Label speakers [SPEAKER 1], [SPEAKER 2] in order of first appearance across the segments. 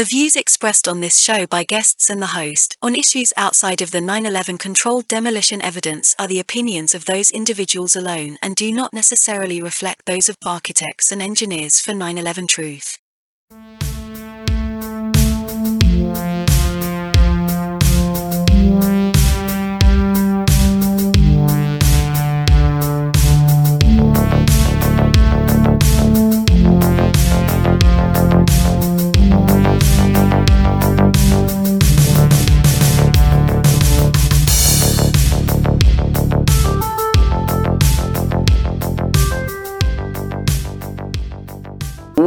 [SPEAKER 1] The views expressed on this show by guests and the host on issues outside of the 9 11 controlled demolition evidence are the opinions of those individuals alone and do not necessarily reflect those of architects and engineers for 9 11 truth.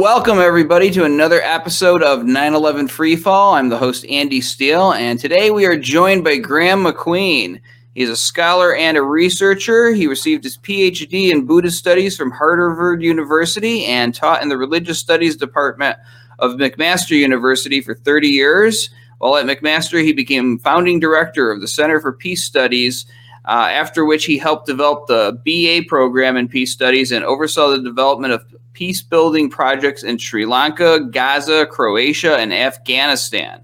[SPEAKER 2] Welcome, everybody, to another episode of 9 11 Freefall. I'm the host, Andy Steele, and today we are joined by Graeme MacQueen. He's a scholar and a researcher. He received his PhD in Buddhist studies from Harvard University and taught in the Religious Studies Department of McMaster University for 30 years. While at McMaster, he became founding director of the Center for Peace Studies uh, after which he helped develop the BA program in peace studies and oversaw the development of peace building projects in Sri Lanka, Gaza, Croatia, and Afghanistan.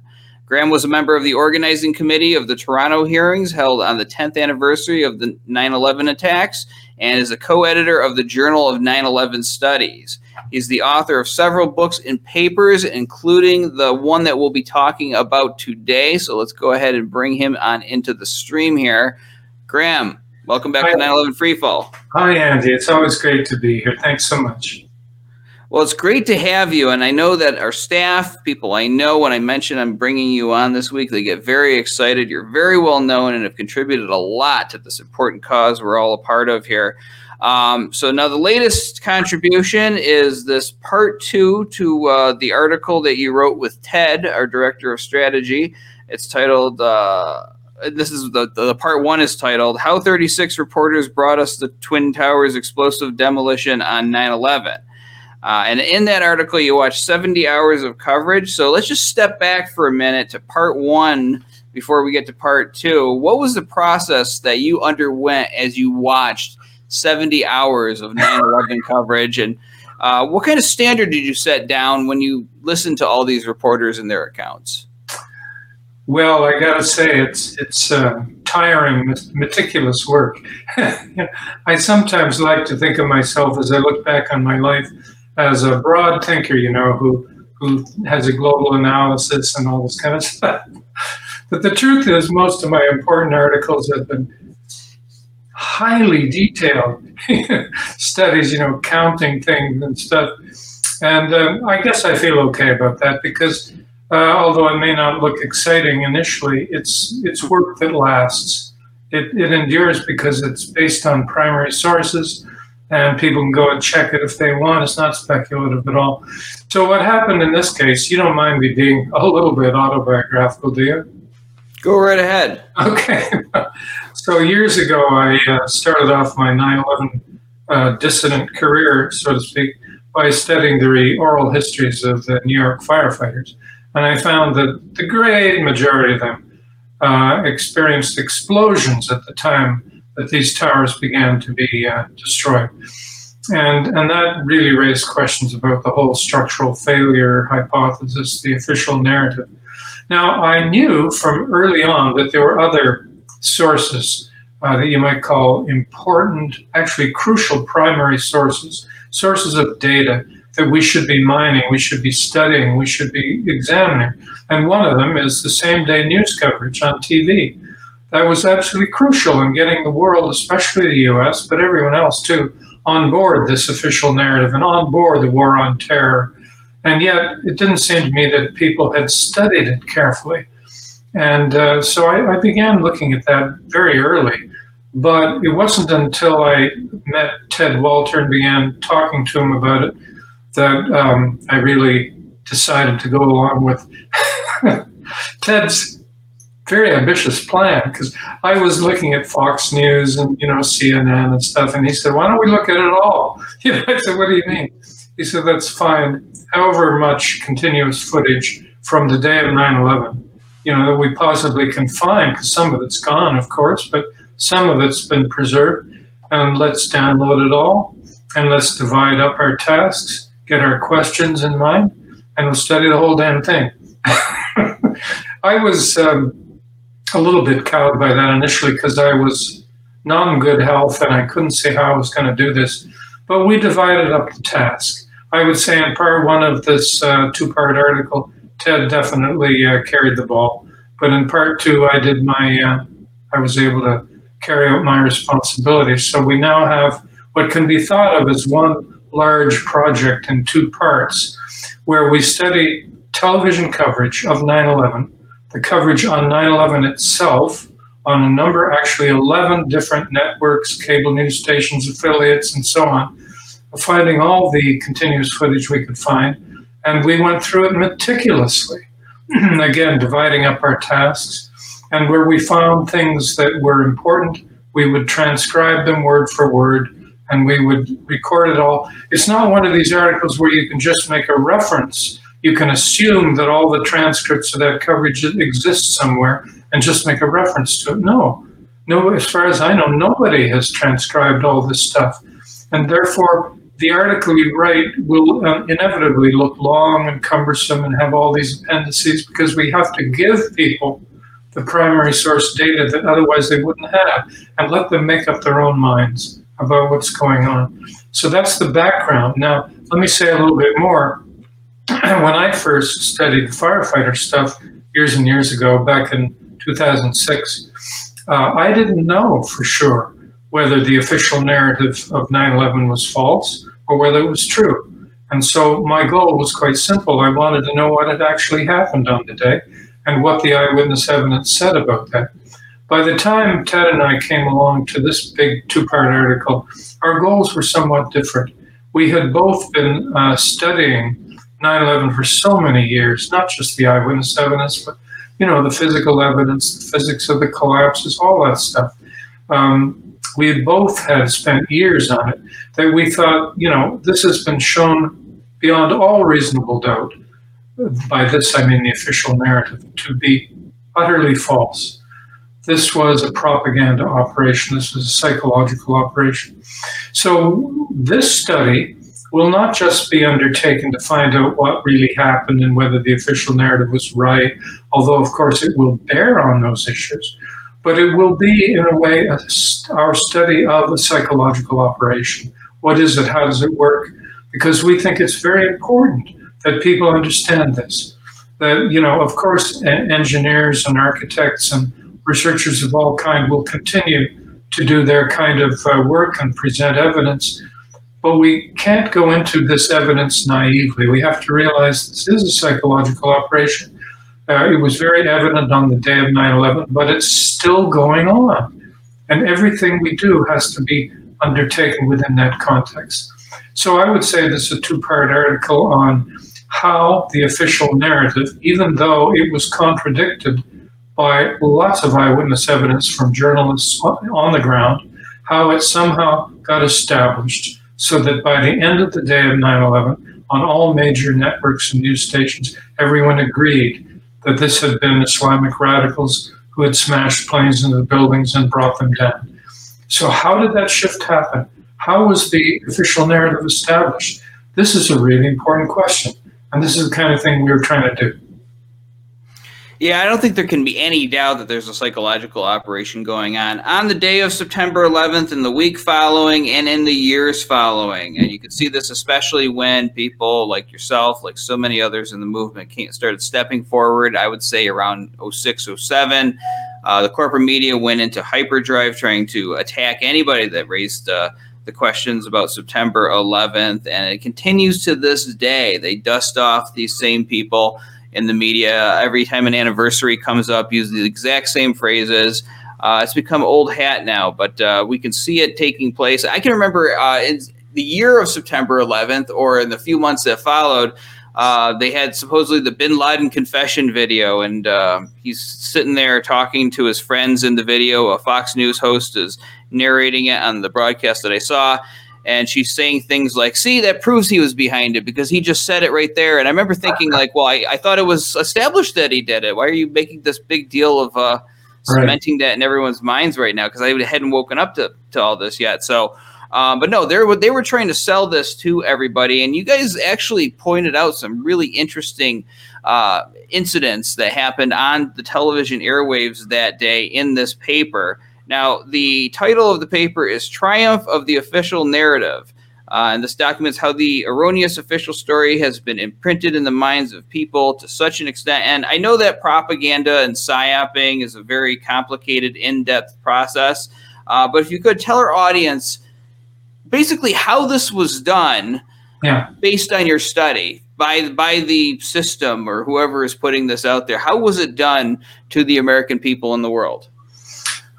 [SPEAKER 2] Graeme was a member of the organizing committee of the Toronto hearings held on the 10th anniversary of the 9 11 attacks and is a co editor of the Journal of 9 11 Studies. He's the author of several books and papers, including the one that we'll be talking about today. So let's go ahead and bring him on into the stream here. Graeme, welcome back Hi. to 9 11 Freefall.
[SPEAKER 3] Hi, Andy. It's always great to be here. Thanks so much.
[SPEAKER 2] Well, it's great to have you. And I know that our staff, people I know, when I mention I'm bringing you on this week, they get very excited. You're very well known and have contributed a lot to this important cause we're all a part of here. Um, so now the latest contribution is this part two to uh, the article that you wrote with Ted, our director of strategy. It's titled. Uh, this is the, the part one is titled "How 36 Reporters Brought Us the Twin Towers Explosive Demolition on 9/11." Uh, and in that article, you watch 70 hours of coverage. So let's just step back for a minute to part one before we get to part two. What was the process that you underwent as you watched 70 hours of 9 11 coverage? And uh, what kind of standard did you set down when you listened to all these reporters and their accounts?
[SPEAKER 3] Well, I got to say, it's it's uh, tiring, meticulous work. I sometimes like to think of myself as I look back on my life as a broad thinker, you know, who who has a global analysis and all this kind of stuff. But the truth is, most of my important articles have been highly detailed studies, you know, counting things and stuff. And um, I guess I feel okay about that because uh, although it may not look exciting initially, it's it's work that lasts. It, it endures because it's based on primary sources and people can go and check it if they want. It's not speculative at all. So, what happened in this case, you don't mind me being a little bit autobiographical, do you?
[SPEAKER 2] Go right ahead.
[SPEAKER 3] Okay. so, years ago, I uh, started off my 9 11 uh, dissident career, so to speak, by studying the oral histories of the New York firefighters. And I found that the great majority of them uh, experienced explosions at the time that these towers began to be uh, destroyed. And, and that really raised questions about the whole structural failure hypothesis, the official narrative. Now, I knew from early on that there were other sources uh, that you might call important, actually crucial primary sources, sources of data that we should be mining, we should be studying, we should be examining. And one of them is the same day news coverage on TV that was absolutely crucial in getting the world, especially the US, but everyone else too, on board this official narrative and on board the war on terror. And yet, it didn't seem to me that people had studied it carefully. And uh, so I, I, began looking at that very early. But it wasn't until I met Ted Walter and began talking to him about it that um, I really decided to go along with Ted's very ambitious plan because I was looking at Fox News and you know CNN and stuff, and he said, "Why don't we look at it all?" You know, I said, "What do you mean?" He said, "That's fine. However much continuous footage from the day of 9/11, you know, that we possibly can find, because some of it's gone, of course, but some of it's been preserved, and let's download it all, and let's divide up our tasks, get our questions in mind, and we'll study the whole damn thing." I was um, a little bit cowed by that initially because I was not in good health and I couldn't see how I was going to do this. But we divided up the task. I would say in part one of this uh, two part article, Ted definitely uh, carried the ball. But in part two, I did my, uh, I was able to carry out my responsibilities. So we now have what can be thought of as one large project in two parts, where we study television coverage of 9 11, the coverage on 9 11 itself, on a number, actually 11 different networks, cable news stations, affiliates, and so on, finding all the continuous footage we could find. And we went through it meticulously, again, dividing up our tasks. And where we found things that were important, we would transcribe them word for word and we would record it all. It's not one of these articles where you can just make a reference. You can assume that all the transcripts of that coverage exist somewhere and just make a reference to it. No, no, as far as I know, nobody has transcribed all this stuff. And therefore, the article you write will uh, inevitably look long and cumbersome and have all these appendices because we have to give people the primary source data that otherwise they wouldn't have and let them make up their own minds about what's going on. So that's the background. Now, let me say a little bit more. when I first studied firefighter stuff years and years ago, back in 2006, uh, I didn't know for sure whether the official narrative of 9 11 was false or whether it was true. And so my goal was quite simple. I wanted to know what had actually happened on the day and what the eyewitness evidence said about that. By the time Ted and I came along to this big two part article, our goals were somewhat different. We had both been uh, studying 9 11 for so many years, not just the eyewitness evidence, but you know, the physical evidence, the physics of the collapses, all that stuff. Um, we both had spent years on it that we thought, you know, this has been shown beyond all reasonable doubt. By this, I mean the official narrative, to be utterly false. This was a propaganda operation. This was a psychological operation. So this study will not just be undertaken to find out what really happened and whether the official narrative was right, although, of course, it will bear on those issues, but it will be, in a way, a, our study of a psychological operation. What is it? How does it work? Because we think it's very important that people understand this. That, you know, of course, engineers and architects and researchers of all kind will continue to do their kind of uh, work and present evidence. But we can't go into this evidence naively. We have to realize this is a psychological operation. Uh, it was very evident on the day of 9 11, but it's still going on. And everything we do has to be undertaken within that context. So I would say this is a two part article on how the official narrative, even though it was contradicted by lots of eyewitness evidence from journalists on the ground, how it somehow got established so that by the end of the day of 9 11, on all major networks and news stations, everyone agreed that this had been Islamic radicals who had smashed planes into buildings and brought them down. So, how did that shift happen? How was the official narrative established? This is a really important question. And this is the kind of thing we were trying to do.
[SPEAKER 2] Yeah, I don't think there can be any doubt that there's a psychological operation going on on the day of September 11th and the week following and in the years following. And you can see this especially when people like yourself, like so many others in the movement, started stepping forward. I would say around 06, 07. Uh, the corporate media went into hyperdrive trying to attack anybody that raised uh, the questions about September 11th. And it continues to this day. They dust off these same people in the media. Every time an anniversary comes up, use the exact same phrases. Uh, it's become old hat now, but uh, we can see it taking place. I can remember uh, in the year of September 11th, or in the few months that followed, uh, they had supposedly the Bin Laden confession video, and uh, he's sitting there talking to his friends in the video. A Fox News host is narrating it on the broadcast that I saw and she's saying things like, "See, that proves he was behind it because he just said it right there." And I remember thinking, like, "Well, I, I thought it was established that he did it. Why are you making this big deal of uh, cementing right. that in everyone's minds right now?" Because I hadn't woken up to, to all this yet. So Um, but no, they were they were trying to sell this to everybody, and you guys actually pointed out some really interesting uh, incidents that happened on the television airwaves that day in this paper. Now, the title of the paper is "Triumph of the Official Narrative." Uh, and this documents how the erroneous official story has been imprinted in the minds of people to such an extent. And I know that propaganda and psyoping is a very complicated, in depth process. Uh, but if you could tell our audience basically how this was done
[SPEAKER 3] yeah.
[SPEAKER 2] based on your study by by the system or whoever is putting this out there how was it done to the american people in the world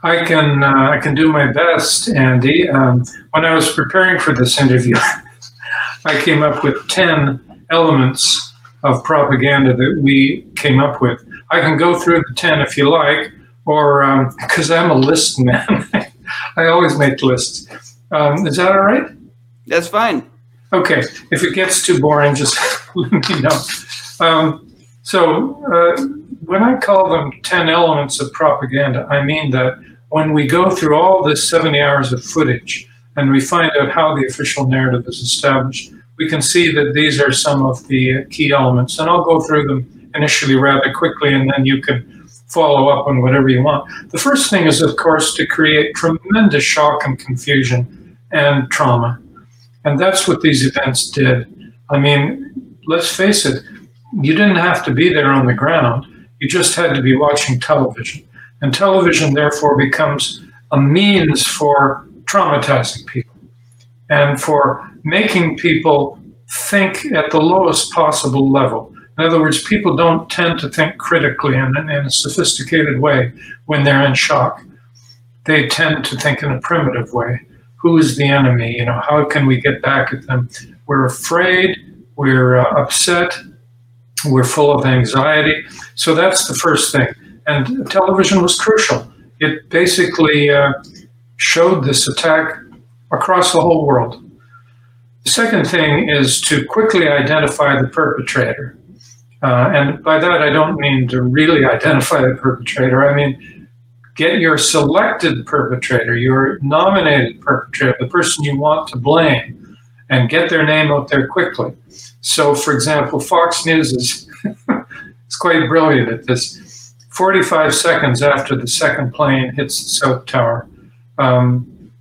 [SPEAKER 3] I can uh, I can do my best, Andy. Um, when I was preparing for this interview, I came up with ten elements of propaganda that we came up with. I can go through the ten if you like, or because um, I'm a list man, I always make lists. Um, is that all right?
[SPEAKER 2] That's fine.
[SPEAKER 3] Okay. If it gets too boring, just let me know. Um, so uh, when I call them 10 elements of propaganda, I mean that when we go through all this 70 hours of footage and we find out how the official narrative is established, we can see that these are some of the uh, key elements. And I'll go through them initially rather quickly, and then you can follow up on whatever you want. The first thing is, of course, to create tremendous shock and confusion and trauma. And that's what these events did. I mean, let's face it, you didn't have to be there on the ground, you just had to be watching television. And television, therefore, becomes a means for traumatizing people and for making people think at the lowest possible level. In other words, people don't tend to think critically in, in a sophisticated way when they're in shock. They tend to think in a primitive way. Who is the enemy? You know, how can we get back at them? We're afraid, we're uh, upset, we're full of anxiety. So that's the first thing. And television was crucial. It basically uh, showed this attack across the whole world. The second thing is to quickly identify the perpetrator. Uh, and by that, I don't mean to really identify the perpetrator. I mean, get your selected perpetrator, your nominated perpetrator, the person you want to blame, and get their name out there quickly. So, for example, Fox News is, is quite brilliant at this. 45 seconds after the second plane hits the South Tower, um,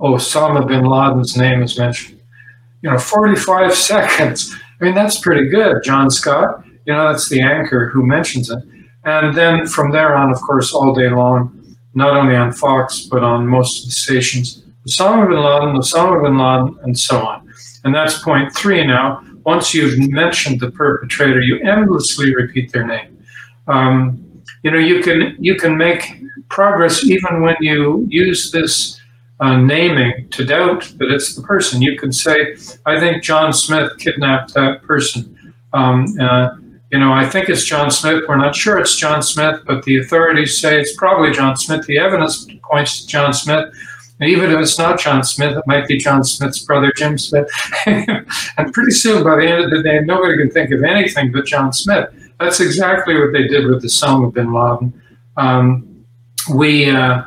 [SPEAKER 3] Osama bin Laden's name is mentioned. You know, 45 seconds. I mean, that's pretty good, John Scott. You know, that's the anchor who mentions it. And then from there on, of course, all day long, not only on Fox, but on most of the stations, Osama bin Laden, Osama bin Laden, and so on. And that's point three now. Once you've mentioned the perpetrator, you endlessly repeat their name. Um, you know you can you can make progress even when you use this uh, naming to doubt that it's the person. You can say, "I think John Smith kidnapped that person." Um, uh, you know, I think it's John Smith. We're not sure it's John Smith, but the authorities say it's probably John Smith. The evidence points to John Smith. And even if it's not John Smith, it might be John Smith's brother, Jim Smith. and pretty soon, by the end of the day, nobody can think of anything but John Smith. That's exactly what they did with the Osama bin Laden. Um, we uh,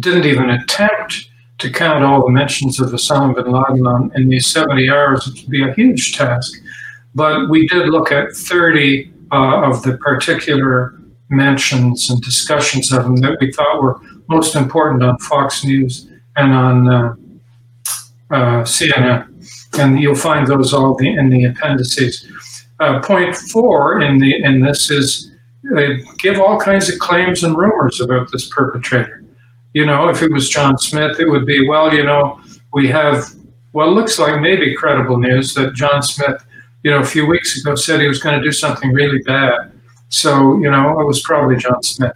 [SPEAKER 3] didn't even attempt to count all the mentions of Osama bin Laden on, in these 70 hours. It would be a huge task. But we did look at 30 uh, of the particular mentions and discussions of them that we thought were most important on Fox News and on uh, uh, CNN. And you'll find those all the, in the appendices. Uh, point four in the in this is uh, give all kinds of claims and rumors about this perpetrator. You know, if it was John Smith, it would be well, you know, we have what looks like maybe credible news that John Smith, you know, a few weeks ago said he was going to do something really bad. So, you know, it was probably John Smith.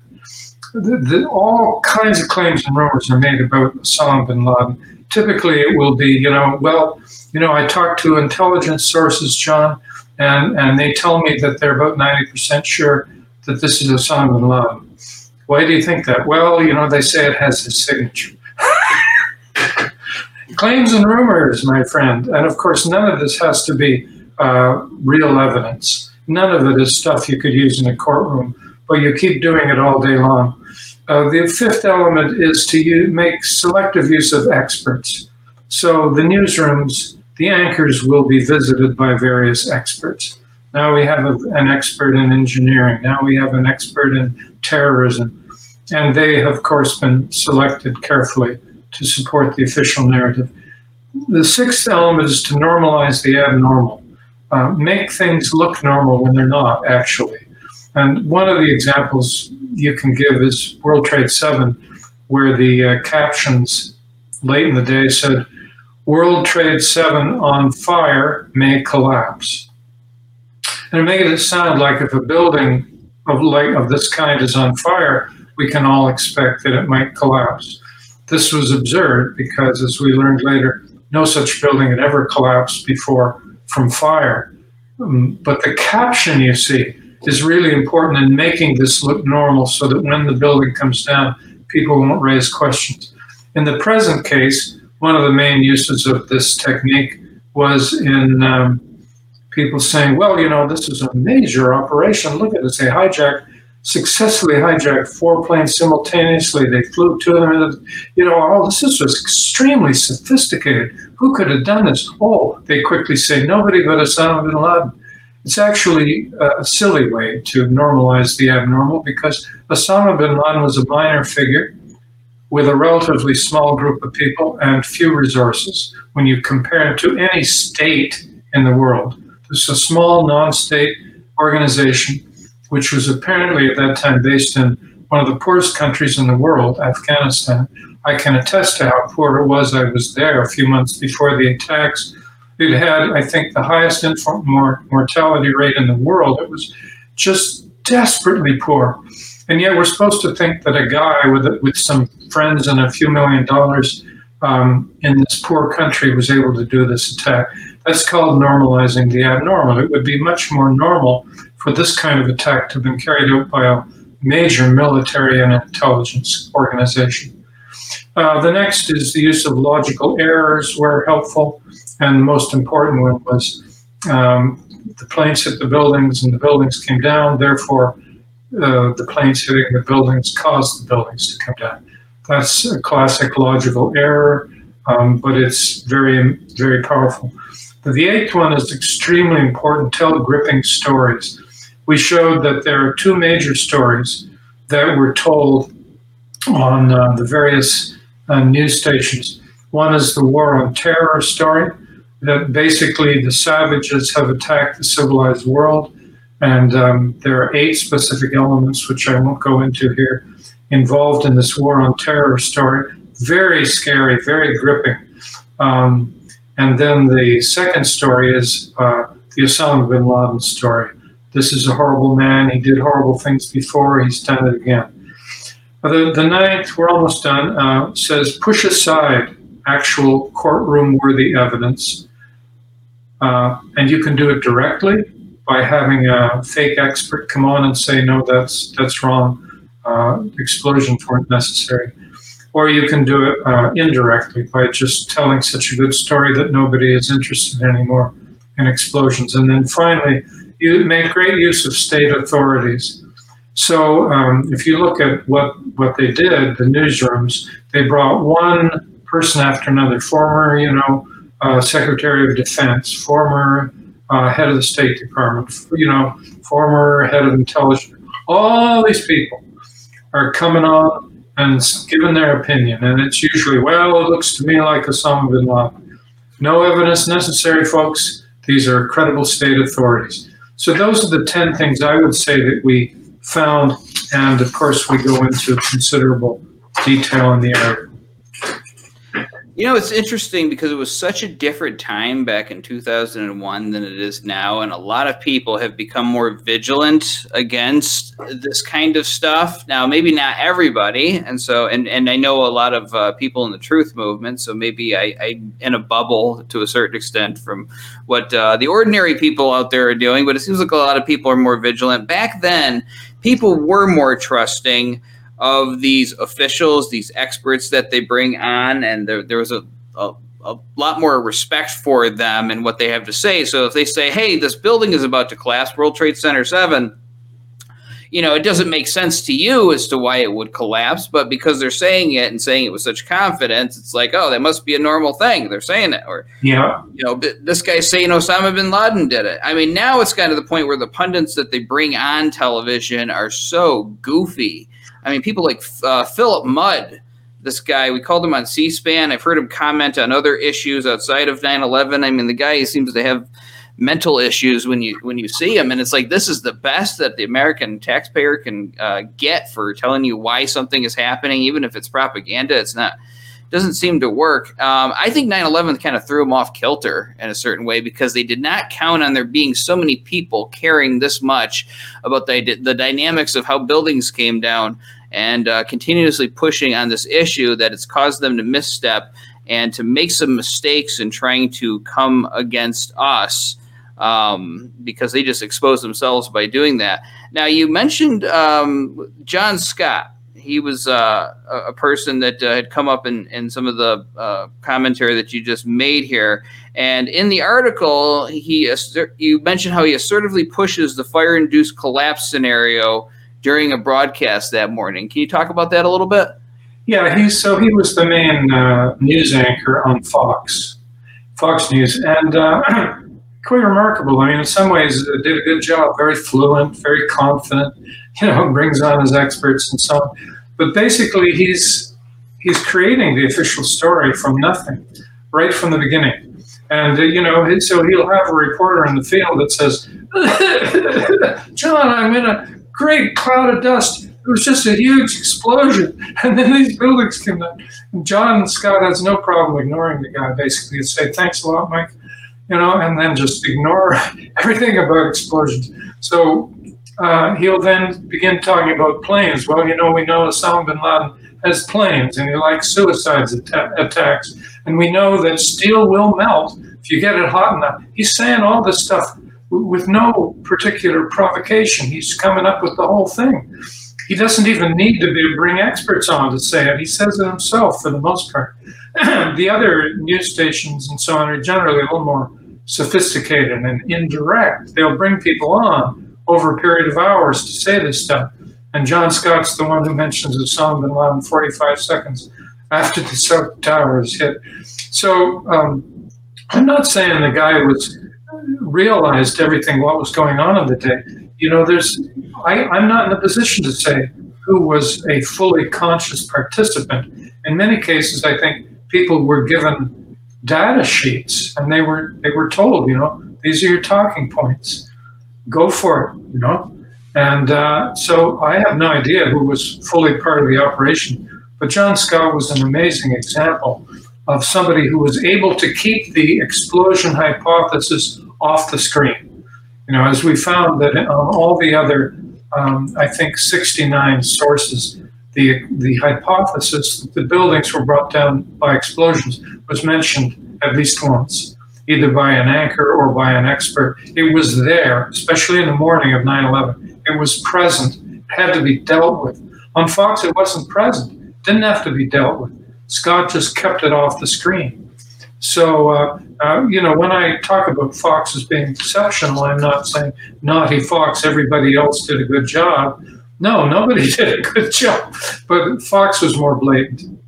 [SPEAKER 3] The, the, all kinds of claims and rumors are made about Osama bin Laden. Typically, it will be, you know, well, you know, I talked to intelligence sources, John, and, and they tell me that they're about 90% sure that this is a Osama bin Laden. Why do you think that? Well, you know, they say it has his signature. Claims and rumors, my friend. And of course, none of this has to be uh, real evidence. None of it is stuff you could use in a courtroom, but you keep doing it all day long. Uh, the fifth element is to use, make selective use of experts. So the newsrooms, the anchors will be visited by various experts. Now we have a, an expert in engineering. Now we have an expert in terrorism. And they have, of course, been selected carefully to support the official narrative. The sixth element is to normalize the abnormal, uh, make things look normal when they're not actually. And one of the examples you can give is World Trade 7, where the uh, captions late in the day said, World Trade 7 on fire may collapse. And it made it sound like if a building of, like, of this kind is on fire, we can all expect that it might collapse. This was absurd because, as we learned later, no such building had ever collapsed before from fire. Um, but the caption you see is really important in making this look normal so that when the building comes down, people won't raise questions. In the present case, one of the main uses of this technique was in um, people saying, well, you know, this is a major operation. Look at this. They hijacked successfully hijacked four planes simultaneously. They flew two of them. You know, all this is was extremely sophisticated. Who could have done this? Oh, they quickly say nobody but Osama bin Laden. It's actually a silly way to normalize the abnormal because Osama bin Laden was a minor figure with a relatively small group of people and few resources when you compare it to any state in the world. Is a small non-state organization which was apparently at that time based in one of the poorest countries in the world, Afghanistan. I can attest to how poor it was. I was there a few months before the attacks. It had, I think, the highest infant mortality rate in the world. It was just desperately poor. And yet, we're supposed to think that a guy with, with some friends and a few million dollars um, in this poor country was able to do this attack. That's called normalizing the abnormal. It would be much more normal for this kind of attack to have been carried out by a major military and intelligence organization. Uh, the next is the use of logical errors were helpful, and the most important one was um, the planes hit the buildings and the buildings came down, therefore uh, the planes hitting the buildings caused the buildings to come down. That's a classic logical error, um, but it's very, very powerful. The eighth one is extremely important, tell gripping stories we showed that there are two major stories that were told on uh, the various uh, news stations. One is the War on Terror story, that basically the savages have attacked the civilized world. And um, there are eight specific elements, which I won't go into here, involved in this War on Terror story. Very scary, very gripping. Um, and then the second story is uh, the Osama bin Laden story this is a horrible man. He did horrible things before. He's done it again. The, the ninth, we're almost done, uh, says push aside actual courtroom worthy evidence. Uh, and you can do it directly by having a fake expert come on and say, no, that's, that's wrong. Uh, explosions weren't necessary. Or you can do it uh, indirectly by just telling such a good story that nobody is interested anymore in explosions. And then finally, you make great use of state authorities. So um, if you look at what, what they did, the newsrooms, they brought one person after another, former, you know, uh, Secretary of Defense, former uh, head of the State Department, you know, former head of intelligence. All these people are coming on and giving their opinion. And it's usually, well, it looks to me like Osama bin Laden. No evidence necessary, folks. These are credible state authorities. So those are the 10 things I would say that we found. And of course, we go into considerable detail in the article.
[SPEAKER 2] You know, it's interesting because it was such a different time back in 2001 than it is now. And a lot of people have become more vigilant against this kind of stuff. Now, maybe not everybody. And so, and, and I know a lot of uh, people in the truth movement. So maybe I, I in a bubble to a certain extent from what uh, the ordinary people out there are doing. But it seems like a lot of people are more vigilant. Back then, people were more trusting of these officials, these experts that they bring on, and there, there was a, a, a lot more respect for them and what they have to say. So if they say, "Hey, this building is about to collapse, World Trade Center Seven, you know, it doesn't make sense to you as to why it would collapse, but because they're saying it and saying it with such confidence, it's like, oh, that must be a normal thing. They're saying it, or
[SPEAKER 3] yeah,
[SPEAKER 2] you know, this guy's saying Osama bin Laden did it. I mean, now it's kind of the point where the pundits that they bring on television are so goofy. I mean, people like uh, Philip Mudd this guy. We called him on C-SPAN. I've heard him comment on other issues outside of 9/11. I mean, the guy seems to have mental issues when you when you see him, and it's like this is the best that the American taxpayer can uh, get for telling you why something is happening, even if it's propaganda. It's not doesn't seem to work. Um, I think 9/11 kind of threw them off kilter in a certain way because they did not count on there being so many people caring this much about the the dynamics of how buildings came down and uh, continuously pushing on this issue that it's caused them to misstep and to make some mistakes in trying to come against us um, because they just exposed themselves by doing that. Now, you mentioned um, John Scott. He was uh, a person that uh, had come up in, in some of the uh, commentary that you just made here. And in the article, he you mentioned how he assertively pushes the fire induced collapse scenario during a broadcast that morning. Can you talk about that a little bit?
[SPEAKER 3] Yeah, he's so he was the main uh, news anchor on Fox, Fox News, and uh, quite remarkable. I mean, in some ways, uh, did a good job. Very fluent, very confident. You know, brings on his experts and so on. But basically, he's he's creating the official story from nothing, right from the beginning. And uh, you know, so he'll have a reporter in the field that says, "John, I'm in a great cloud of dust. It was just a huge explosion. And then these buildings came down. John Scott has no problem ignoring the guy, basically, and say, thanks a lot, Mike, you know, and then just ignore everything about explosions. So uh, he'll then begin talking about planes. Well, you know, we know Osama bin Laden has planes, and he likes suicides att- attacks. And we know that steel will melt if you get it hot enough. He's saying all this stuff with no particular provocation. He's coming up with the whole thing. He doesn't even need to be, bring experts on to say it. He says it himself for the most part. the other news stations and so on are generally a little more sophisticated and indirect. They'll bring people on over a period of hours to say this stuff. And John Scott's the one who mentions Osama bin Laden 45 seconds after the South Towers hit. So um, I'm not saying the guy was realized everything what was going on in the day. You know, there's I, I'm not in a position to say who was a fully conscious participant. In many cases, I think people were given data sheets and they were they were told, you know, these are your talking points. Go for it, you know. And uh, so I have no idea who was fully part of the operation. But John Scott was an amazing example of somebody who was able to keep the explosion hypothesis off the screen. You know, as we found that on all the other, um, I think, 69 sources, the, the hypothesis that the buildings were brought down by explosions was mentioned at least once, either by an anchor or by an expert. It was there, especially in the morning of 9 11. It was present, it had to be dealt with. On Fox, it wasn't present, it didn't have to be dealt with. Scott just kept it off the screen. So, uh, uh, you know, when I talk about Fox as being exceptional, I'm not saying naughty Fox, everybody else did a good job. No, nobody did a good job, but Fox was more blatant.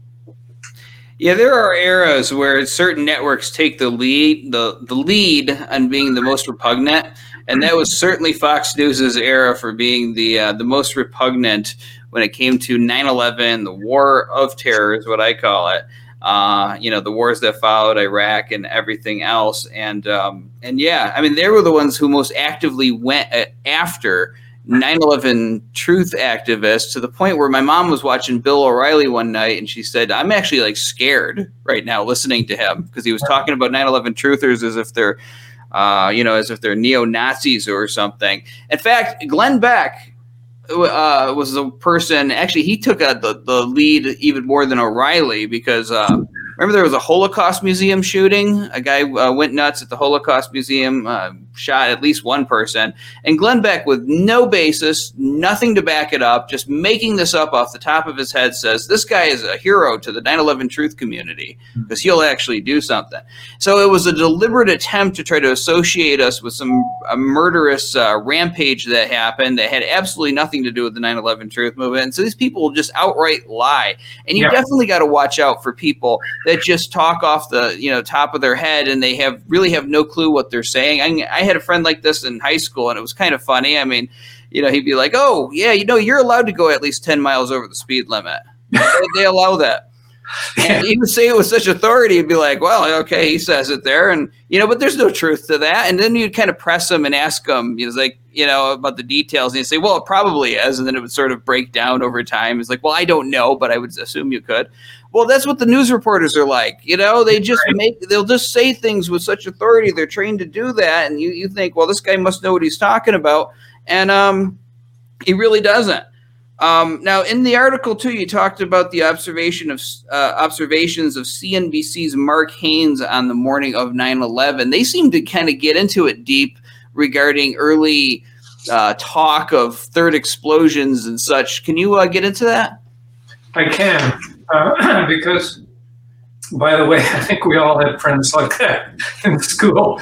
[SPEAKER 2] Yeah, there are eras where certain networks take the lead, the, the lead on being the most repugnant, and that was certainly Fox News's era for being the uh, the most repugnant when it came to 9/11, the War of Terror is what I call it uh, you know, the wars that followed Iraq and everything else. And um, and yeah, I mean, they were the ones who most actively went after 9/11 truth activists to the point where my mom was watching Bill O'Reilly one night and she said, "I'm actually like scared right now listening to him because he was talking about 9/11 truthers as if they're." Uh, you know, as if they're neo Nazis or something. In fact, Glenn Beck, uh, was the person. Actually, he took a, the the lead even more than O'Reilly because uh, remember there was a Holocaust museum shooting. A guy uh, went nuts at the Holocaust museum, uh, shot at least one person. And Glenn Beck, with no basis, nothing to back it up, just making this up off the top of his head, says this guy is a hero to the 9 11 truth community because he'll actually do something. So it was a deliberate attempt to try to associate us with some murderous uh, rampage that happened that had absolutely nothing to do with the 9 11 truth movement. And so these people will just outright lie. And you yeah. definitely got to watch out for people that just talk off the you know top of their head and they have really have no clue what they're saying. I, I had a friend like this in high school, and it was kind of funny. I mean, you know, he'd be like, "Oh, yeah, you know, you're allowed to go at least ten miles over the speed limit. they, allow that." And he would say it with such authority, he'd be like, "Well, okay, he says it there," and you know, but there's no truth to that. And then you'd kind of press him and ask him, you know, like, you know, about the details, and he'd say, "Well, it probably is," and then it would sort of break down over time. It's like, "Well, I don't know, but I would assume you could." Well, that's what the news reporters are like. You know, they just right. make they'll just say things with such authority. They're trained to do that, and you you think, well, this guy must know what he's talking about, and um, he really doesn't. Um, now, in the article too, you talked about the observation of uh, observations of CNBC's Mark Haines on the morning of 9/11. They seem to kind of get into it deep regarding early uh, talk of third explosions and such. Can you uh, get into that?
[SPEAKER 3] I can uh, because, by the way, I think we all had friends like that in school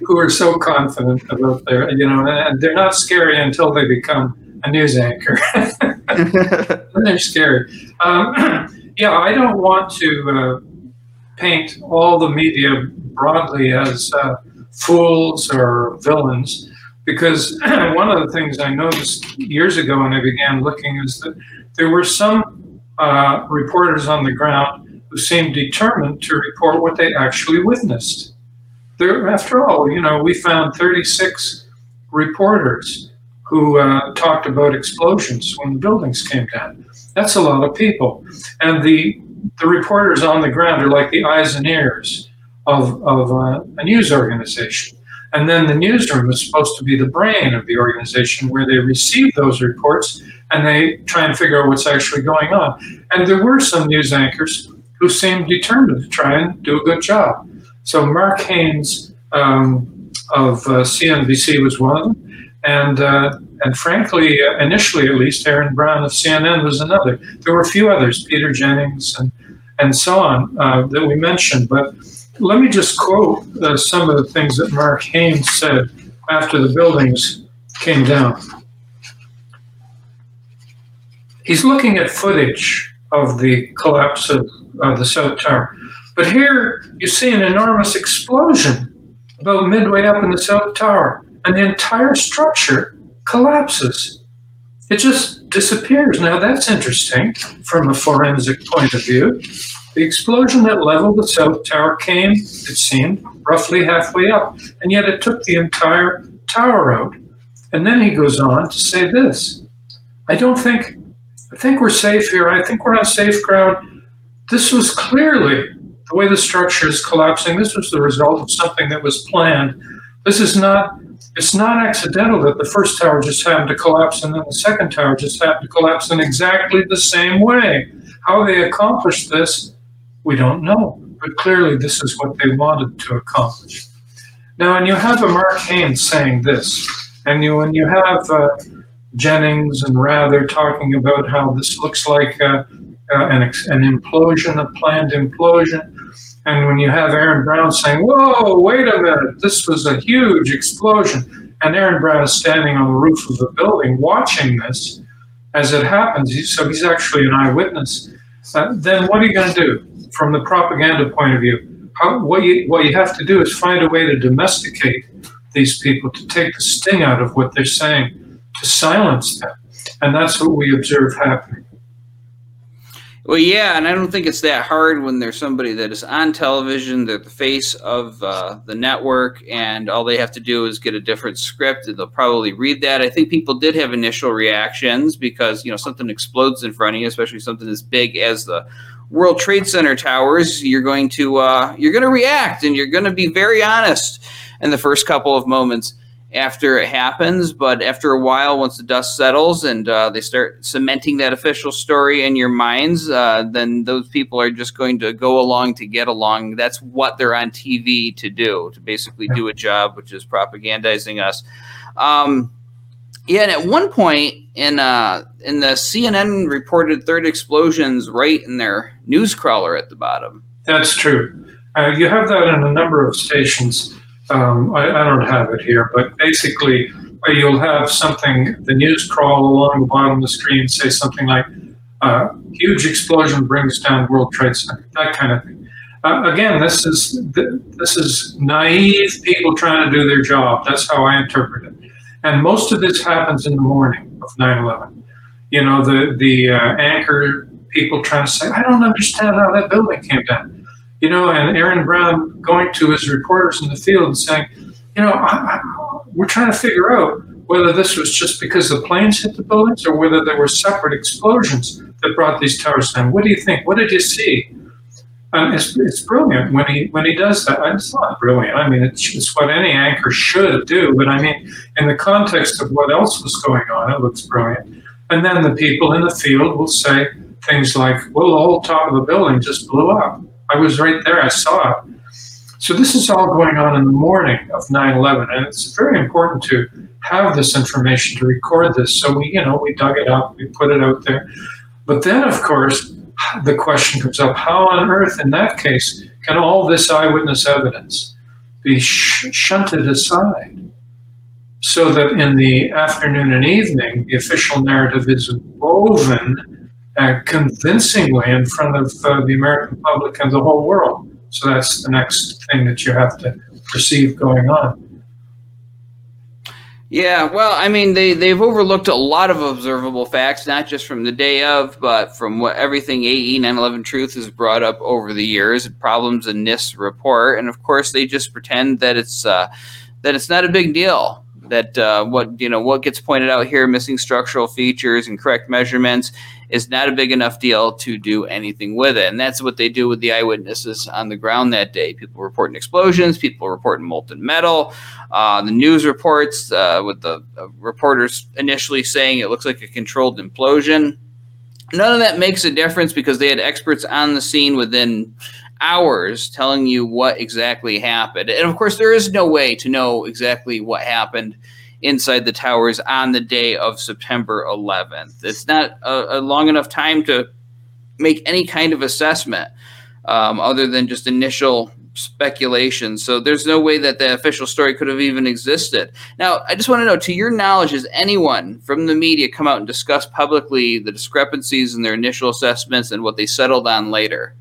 [SPEAKER 3] who are so confident about their, you know, and they're not scary until they become a news anchor. they're scary. Um, yeah, I don't want to uh, paint all the media broadly as uh, fools or villains because one of the things I noticed years ago when I began looking is that there were some uh, reporters on the ground who seemed determined to report what they actually witnessed. There, after all, you know, we found 36 reporters who uh, talked about explosions when the buildings came down. That's a lot of people. And the, the reporters on the ground are like the eyes and ears of, of uh, a news organization. And then the newsroom is supposed to be the brain of the organization where they receive those reports and they try and figure out what's actually going on. And there were some news anchors who seemed determined to try and do a good job. So Mark Haines um, of uh, CNBC was one and uh, and frankly, uh, initially at least, Aaron Brown of CNN was another. There were a few others, Peter Jennings and and so on uh, that we mentioned. But let me just quote uh, some of the things that Mark Haines said after the buildings came down. He's looking at footage of the collapse of uh, the South Tower. But here you see an enormous explosion about midway up in the South Tower, and the entire structure collapses. It just disappears. Now, that's interesting from a forensic point of view. The explosion that leveled the South Tower came, it seemed, roughly halfway up, and yet it took the entire tower out. And then he goes on to say this I don't think I think we're safe here. I think we're on safe ground. This was clearly the way the structure is collapsing. This was the result of something that was planned. This is not. It's not accidental that the first tower just happened to collapse and then the second tower just happened to collapse in exactly the same way. How they accomplished this, we don't know. But clearly, this is what they wanted to accomplish. Now, when you have a Mark Haines saying this, and you, when you have uh, Jennings and Rather talking about how this looks like uh, uh, an, an implosion, a planned implosion. And when you have Aaron Brown saying, Whoa, wait a minute, this was a huge explosion. And Aaron Brown is standing on the roof of the building watching this as it happens. So he's actually an eyewitness. Uh, then what are you going to do from the propaganda point of view? How, what, you, what you have to do is find a way to domesticate these people, to take the sting out of what they're saying to silence them. And that's what we observe happening.
[SPEAKER 2] Well, yeah, and I don't think it's that hard when there's somebody that is on television, they're the face of uh, the network, and all they have to do is get a different script, and they'll probably read that. I think people did have initial reactions because you know something explodes in front of you, especially something as big as the World Trade Center towers. You're going to uh, you're going to react, and you're going to be very honest in the first couple of moments. after it happens, but after a while, once the dust settles and uh, they start cementing that official story in your minds, uh, then those people are just going to go along to get along. That's what they're on TV to do, to basically do a job, which is propagandizing us. Um, yeah, and at one point in uh, in the CNN reported third explosions right in their news crawler at the bottom.
[SPEAKER 3] That's true. Uh, you have that in a number of stations. Um, I, I, don't have it here, but basically, uh, you'll have something, the news crawl along the bottom of the screen, say something like, uh, huge explosion brings down World Trade Center, that kind of thing. Uh, again, this is this is naive people trying to do their job. That's how I interpret it. And most of this happens in the morning of 9/11. You know, the the uh, anchor people trying to say, I don't understand how that building came down you know, and Aaron Brown going to his reporters in the field and saying, you know, I, I, we're trying to figure out whether this was just because the planes hit the buildings or whether there were separate explosions that brought these towers down. What do you think? What did you see? And it's, it's brilliant when he when he does that. It's not brilliant. I mean, it's, it's what any anchor should do. But I mean, in the context of what else was going on, it looks brilliant. And then the people in the field will say things like, "Well, the whole top of the building just blew up." I was right there. I saw it. So this is all going on in the morning of 9/11, and it's very important to have this information to record this. So we, you know, we dug it up, we put it out there. But then, of course, the question comes up: How on earth, in that case, can all this eyewitness evidence be sh- shunted aside? So that in the afternoon and evening, the official narrative is woven uh, convincingly in front of uh, the American public and the whole world. So that's the next thing that you have to perceive going on.
[SPEAKER 2] Yeah, well, I mean, they, they've overlooked a lot of observable facts, not just from the day of, but from what everything AE 911 Truth has brought up over the years, problems in NIST report. And of course, they just pretend that it's, uh, that it's not a big deal that uh, what you know what gets pointed out here missing structural features and correct measurements is not a big enough deal to do anything with it. And that's what they do with the eyewitnesses on the ground that day. People reporting explosions people reporting molten metal uh, the news reports uh, with the uh, reporters initially saying it looks like a controlled implosion. None of that makes a difference because they had experts on the scene within hours telling you what exactly happened. And of course, there is no way to know exactly what happened inside the towers on the day of September 11th. It's not a, a long enough time to make any kind of assessment um, other than just initial speculation. So there's no way that the official story could have even existed. Now, I just want to know, to your knowledge, has anyone from the media come out and discuss publicly the discrepancies in their initial assessments and what they settled on later?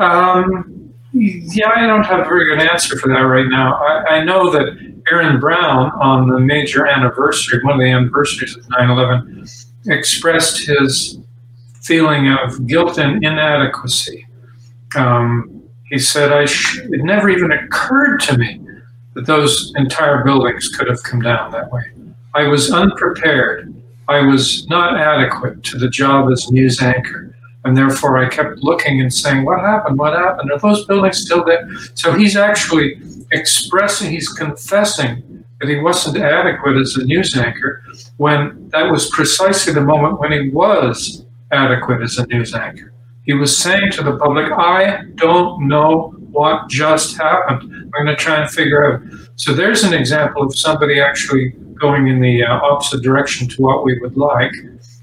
[SPEAKER 3] Um, yeah, I don't have a very good answer for that right now. I, I, know that Aaron Brown, on the major anniversary, one of the anniversaries of 9 11, expressed his feeling of guilt and inadequacy. Um, he said, I sh- It never even occurred to me that those entire buildings could have come down that way. I was unprepared. I was not adequate to the job as news anchor. And therefore, I kept looking and saying, What happened? What happened? Are those buildings still there? So he's actually expressing, he's confessing that he wasn't adequate as a news anchor when that was precisely the moment when he was adequate as a news anchor. He was saying to the public, I don't know what just happened. I'm going to try and figure out. So there's an example of somebody actually going in the uh, opposite direction to what we would like.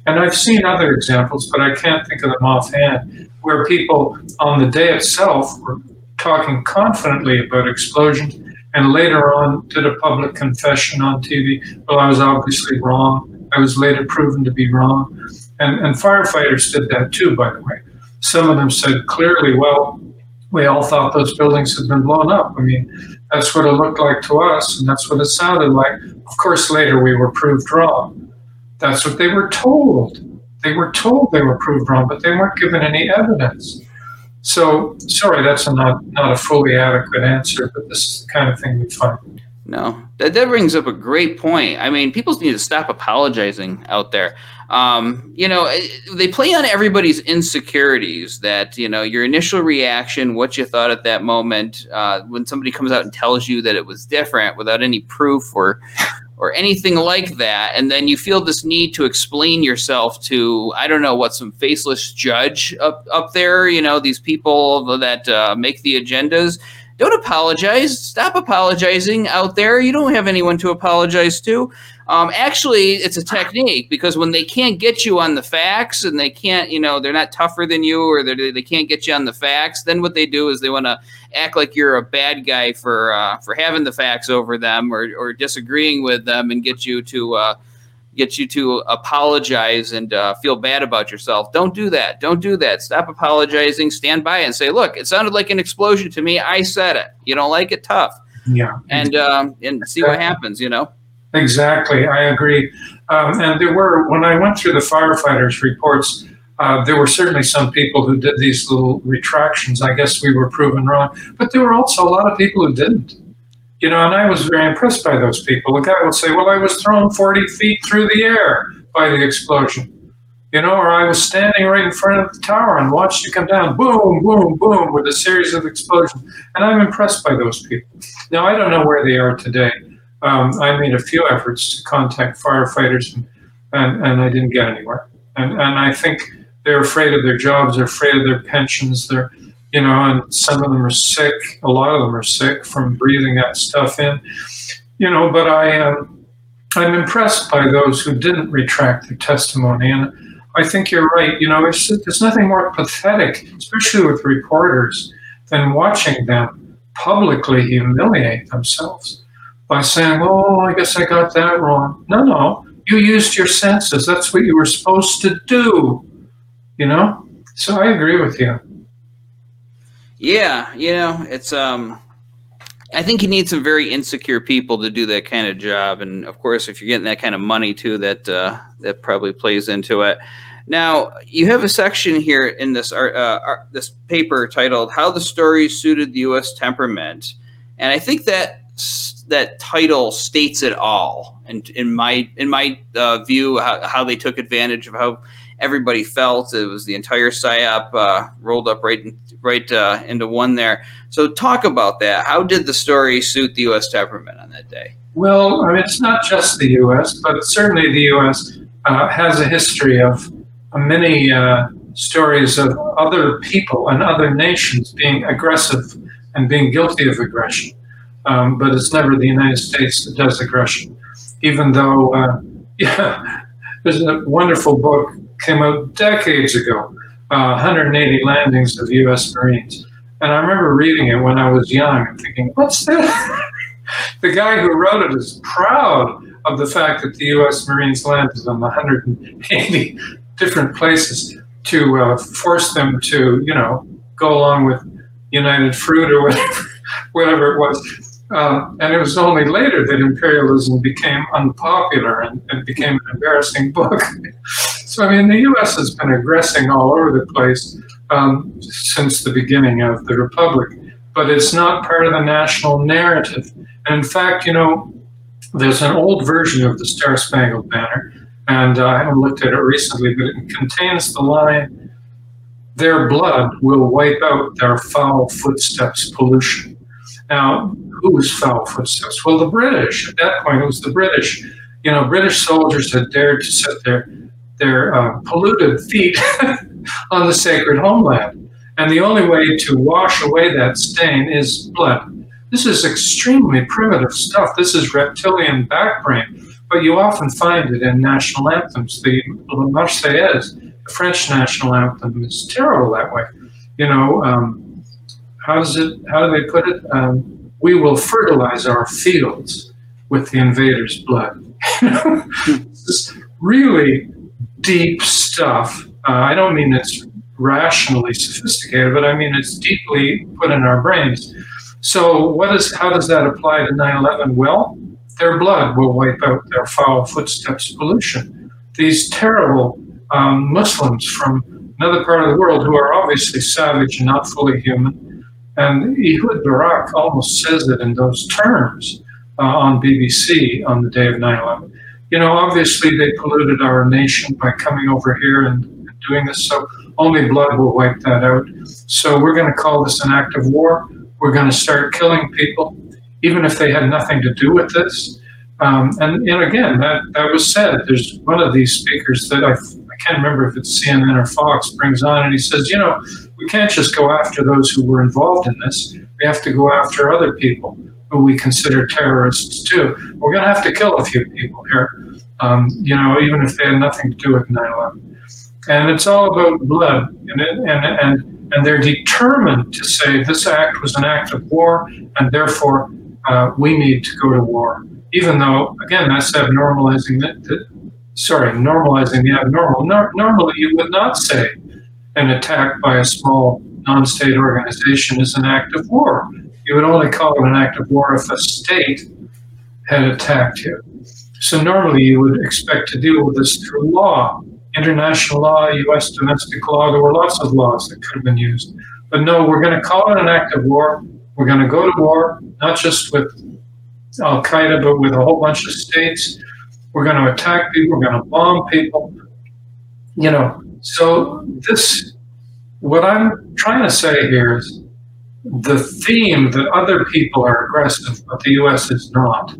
[SPEAKER 3] And I've seen other examples, but I can't think of them offhand, where people on the day itself were talking confidently about explosions and later on did a public confession on TV. Well, I was obviously wrong. I was later proven to be wrong. And, and firefighters did that too, by the way. Some of them said clearly, well, we all thought those buildings had been blown up. I mean, that's what it looked like to us, and that's what it sounded like. Of course, later we were proved wrong. That's what they were told. They were told they were proved wrong, but they weren't given any evidence. So, sorry, that's a not, not a fully adequate answer, but this is the kind of thing we find.
[SPEAKER 2] No, that, that brings up a great point. I mean, people need to stop apologizing out there. Um, you know, eh, they play on everybody's insecurities that, you know, your initial reaction, what you thought at that moment, uh, when somebody comes out and tells you that it was different without any proof or, or anything like that. And then you feel this need to explain yourself to, I don't know, what some faceless judge up, up there, you know, these people that uh, make the agendas don't apologize. Stop apologizing out there. You don't have anyone to apologize to. Um, actually, it's a technique because when they can't get you on the facts and they can't, you know, they're not tougher than you or they can't get you on the facts, then what they do is they want to act like you're a bad guy for uh, for having the facts over them or, or disagreeing with them and get you to uh, get you to apologize and uh, feel bad about yourself. Don't do that. Don't do that. Stop apologizing. Stand by and say, "Look, it sounded like an explosion to me. I said it. You don't like it? Tough."
[SPEAKER 3] Yeah.
[SPEAKER 2] And um, and see what happens. You know.
[SPEAKER 3] Exactly, I agree. Um, and there were when I went through the firefighters' reports. Uh, there were certainly some people who did these little retractions. I guess we were proven wrong, but there were also a lot of people who didn't. You know, and I was very impressed by those people. A guy would say, Well, I was thrown 40 feet through the air by the explosion. You know, or I was standing right in front of the tower and watched it come down, boom, boom, boom, with a series of explosions. And I'm impressed by those people. Now, I don't know where they are today. Um, I made a few efforts to contact firefighters, and, and, and I didn't get anywhere. And, and I think they're afraid of their jobs, they're afraid of their pensions, they're you know, and some of them are sick. A lot of them are sick from breathing that stuff in, you know. But I, um, I'm impressed by those who didn't retract their testimony, and I think you're right. You know, there's nothing more pathetic, especially with reporters, than watching them publicly humiliate themselves by saying, "Oh, I guess I got that wrong." No, no, you used your senses. That's what you were supposed to do. You know. So I agree with you.
[SPEAKER 2] Yeah, you know, it's um I think you need some very insecure people to do that kind of job, and of course, if you're getting that kind of money too, that uh, that probably plays into it. Now, you have a section here in this uh, this paper titled "How the Story Suited the U.S. Temperament," and I think that that title states it all. And in my in my uh, view, how, how they took advantage of how everybody felt. It was the entire psyop uh, rolled up right in, right uh, into one there. So talk about that. How did the story suit the U.S. temperament on that day?
[SPEAKER 3] Well, I mean, it's not just the U.S., but certainly the U.S. Uh, has a history of many uh, stories of other people and other nations being aggressive and being guilty of aggression. Um, but it's never the United States that does aggression, even though, uh, yeah, there's a wonderful book came out decades ago, uh, 180 landings of U.S. Marines. And I remember reading it when I was young and thinking, what's that? the guy who wrote it is proud of the fact that the U.S. Marines landed on 180 different places to uh, force them to, you know, go along with United Fruit or whatever, whatever it was. Uh, and it was only later that imperialism became unpopular and, and became an embarrassing book. so, I mean, the U.S. has been aggressing all over the place um, since the beginning of the Republic, but it's not part of the national narrative. And in fact, you know, there's an old version of the Star Spangled Banner, and uh, I haven't looked at it recently, but it contains the line, Their blood will wipe out their foul footsteps pollution. Now, who was foul footsteps? Well, the British. At that point, it was the British. You know, British soldiers had dared to set their their uh, polluted feet on the sacred homeland, and the only way to wash away that stain is blood. This is extremely primitive stuff. This is reptilian backbrain, but you often find it in national anthems. The La Marseillaise, the French national anthem, is terrible that way. You know. Um, how does it? How do they put it? Um, we will fertilize our fields with the invader's blood. this is really deep stuff. Uh, I don't mean it's rationally sophisticated, but I mean it's deeply put in our brains. So, what is? How does that apply to 9/11? Well, their blood will wipe out their foul footsteps pollution. These terrible um, Muslims from another part of the world who are obviously savage and not fully human and Ehud Barak almost says it in those terms uh, on BBC on the day of 9 11. You know, obviously they polluted our nation by coming over here and, doing this, so only blood will wipe that out. So we're going to call this an act of war. We're going to start killing people, even if they had nothing to do with this. Um, and, and again, that, that was said. There's one of these speakers that I, I can't remember if it's CNN or Fox brings on, and he says, you know, we can't just go after those who were involved in this. We have to go after other people who we consider terrorists too. We're going to have to kill a few people here, um, you know, even if they had nothing to do with 9 11. And it's all about blood. And, it, and, and, and they're determined to say this act was an act of war, and therefore uh, we need to go to war. Even though, again, that's abnormalizing the, the sorry, normalizing the abnormal. No, normally, you would not say an attack by a small non-state organization is an act of war. You would only call it an act of war if a state had attacked you. So normally you would expect to deal with this through law, international law, U.S. domestic law. There were lots of laws that could have been used. But no, we're going to call it an act of war. We're going to go to war, not just with Al Qaeda, but with a whole bunch of states. We're going to attack people. We're going to bomb people. You know, so this, what I'm trying to say here is the theme that other people are aggressive, but the U.S. is not,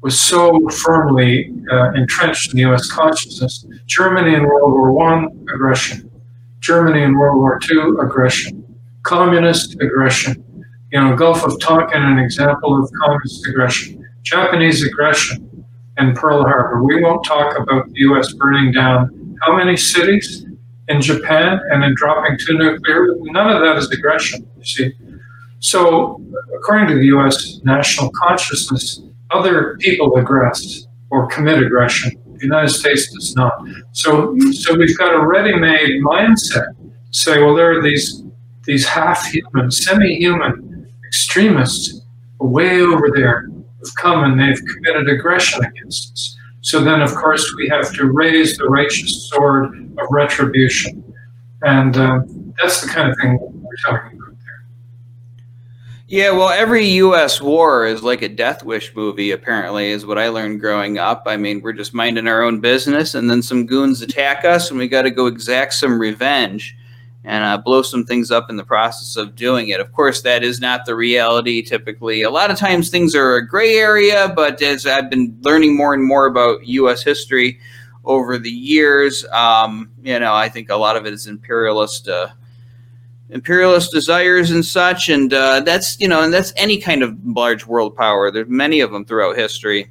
[SPEAKER 3] was so firmly uh, entrenched in the U.S. consciousness. Germany in World War One, aggression. Germany in World War Two, aggression. Communist aggression. You know, Gulf of Tonkin, an example of communist aggression. Japanese aggression in Pearl Harbor. We won't talk about the U.S. burning down how many cities in Japan and in dropping two nuclear. None of that is aggression. You see, so, according to the US national consciousness, other people aggress or commit aggression. The United States does not. So, so we've got a ready-made mindset. Say, well, there are these these half-human, semi-human extremists way over there who've come and they've committed aggression against us. So then, of course, we have to raise the righteous sword of retribution, and uh, that's the kind of thing we're talking about. There.
[SPEAKER 2] Yeah, well, every U.S. war is like a Death Wish movie, apparently, is what I learned growing up. I mean, we're just minding our own business, and then some goons attack us, and we got to go exact some revenge and uh, blow some things up in the process of doing it. Of course, that is not the reality typically. A lot of times things are a gray area, but as I've been learning more and more about U.S. history over the years, um, you know, I think a lot of it is imperialist. Uh, imperialist desires and such and uh, that's you know and that's any kind of large world power there's many of them throughout history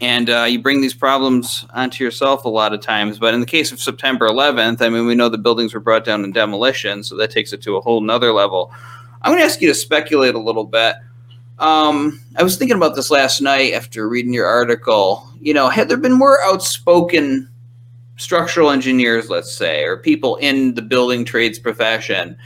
[SPEAKER 2] and uh, you bring these problems onto yourself a lot of times. But in the case of september 11th i mean we know the buildings were brought down in demolition so that takes it to a whole nother level. I'm going to ask you to speculate a little bit. Um, i was thinking about this last night after reading your article. You know had there been more outspoken structural engineers, let's say, or people in the building trades profession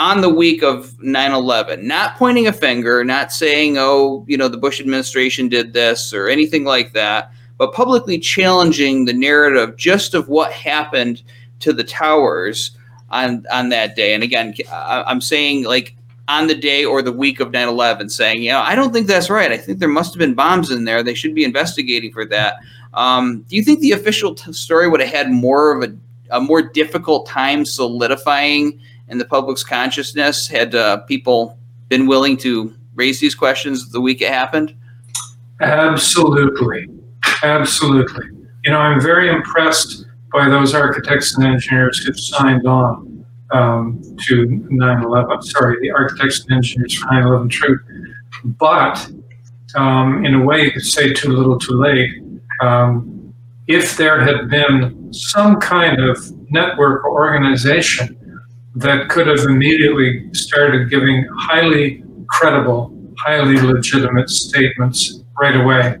[SPEAKER 2] on the week of 9 11, not pointing a finger, not saying, oh, you know, the Bush administration did this or anything like that, but publicly challenging the narrative just of what happened to the towers on, on that day. And again, I'm saying like on the day or the week of 9 11, saying, you know, I don't think that's right. I think there must have been bombs in there. They should be investigating for that. Um, do you think the official t- story would have had more of a, a, more difficult time solidifying in the public's consciousness had uh, people been willing to raise these questions the week it happened?
[SPEAKER 3] Absolutely. Absolutely. You know, I'm very impressed by those architects and engineers who've signed on um, to 9 11. Sorry, the architects and engineers for 9 11 Truth. But um, in a way, you could say too little too late um, if there had been some kind of network or organization that could have immediately started giving highly credible, highly legitimate statements right away.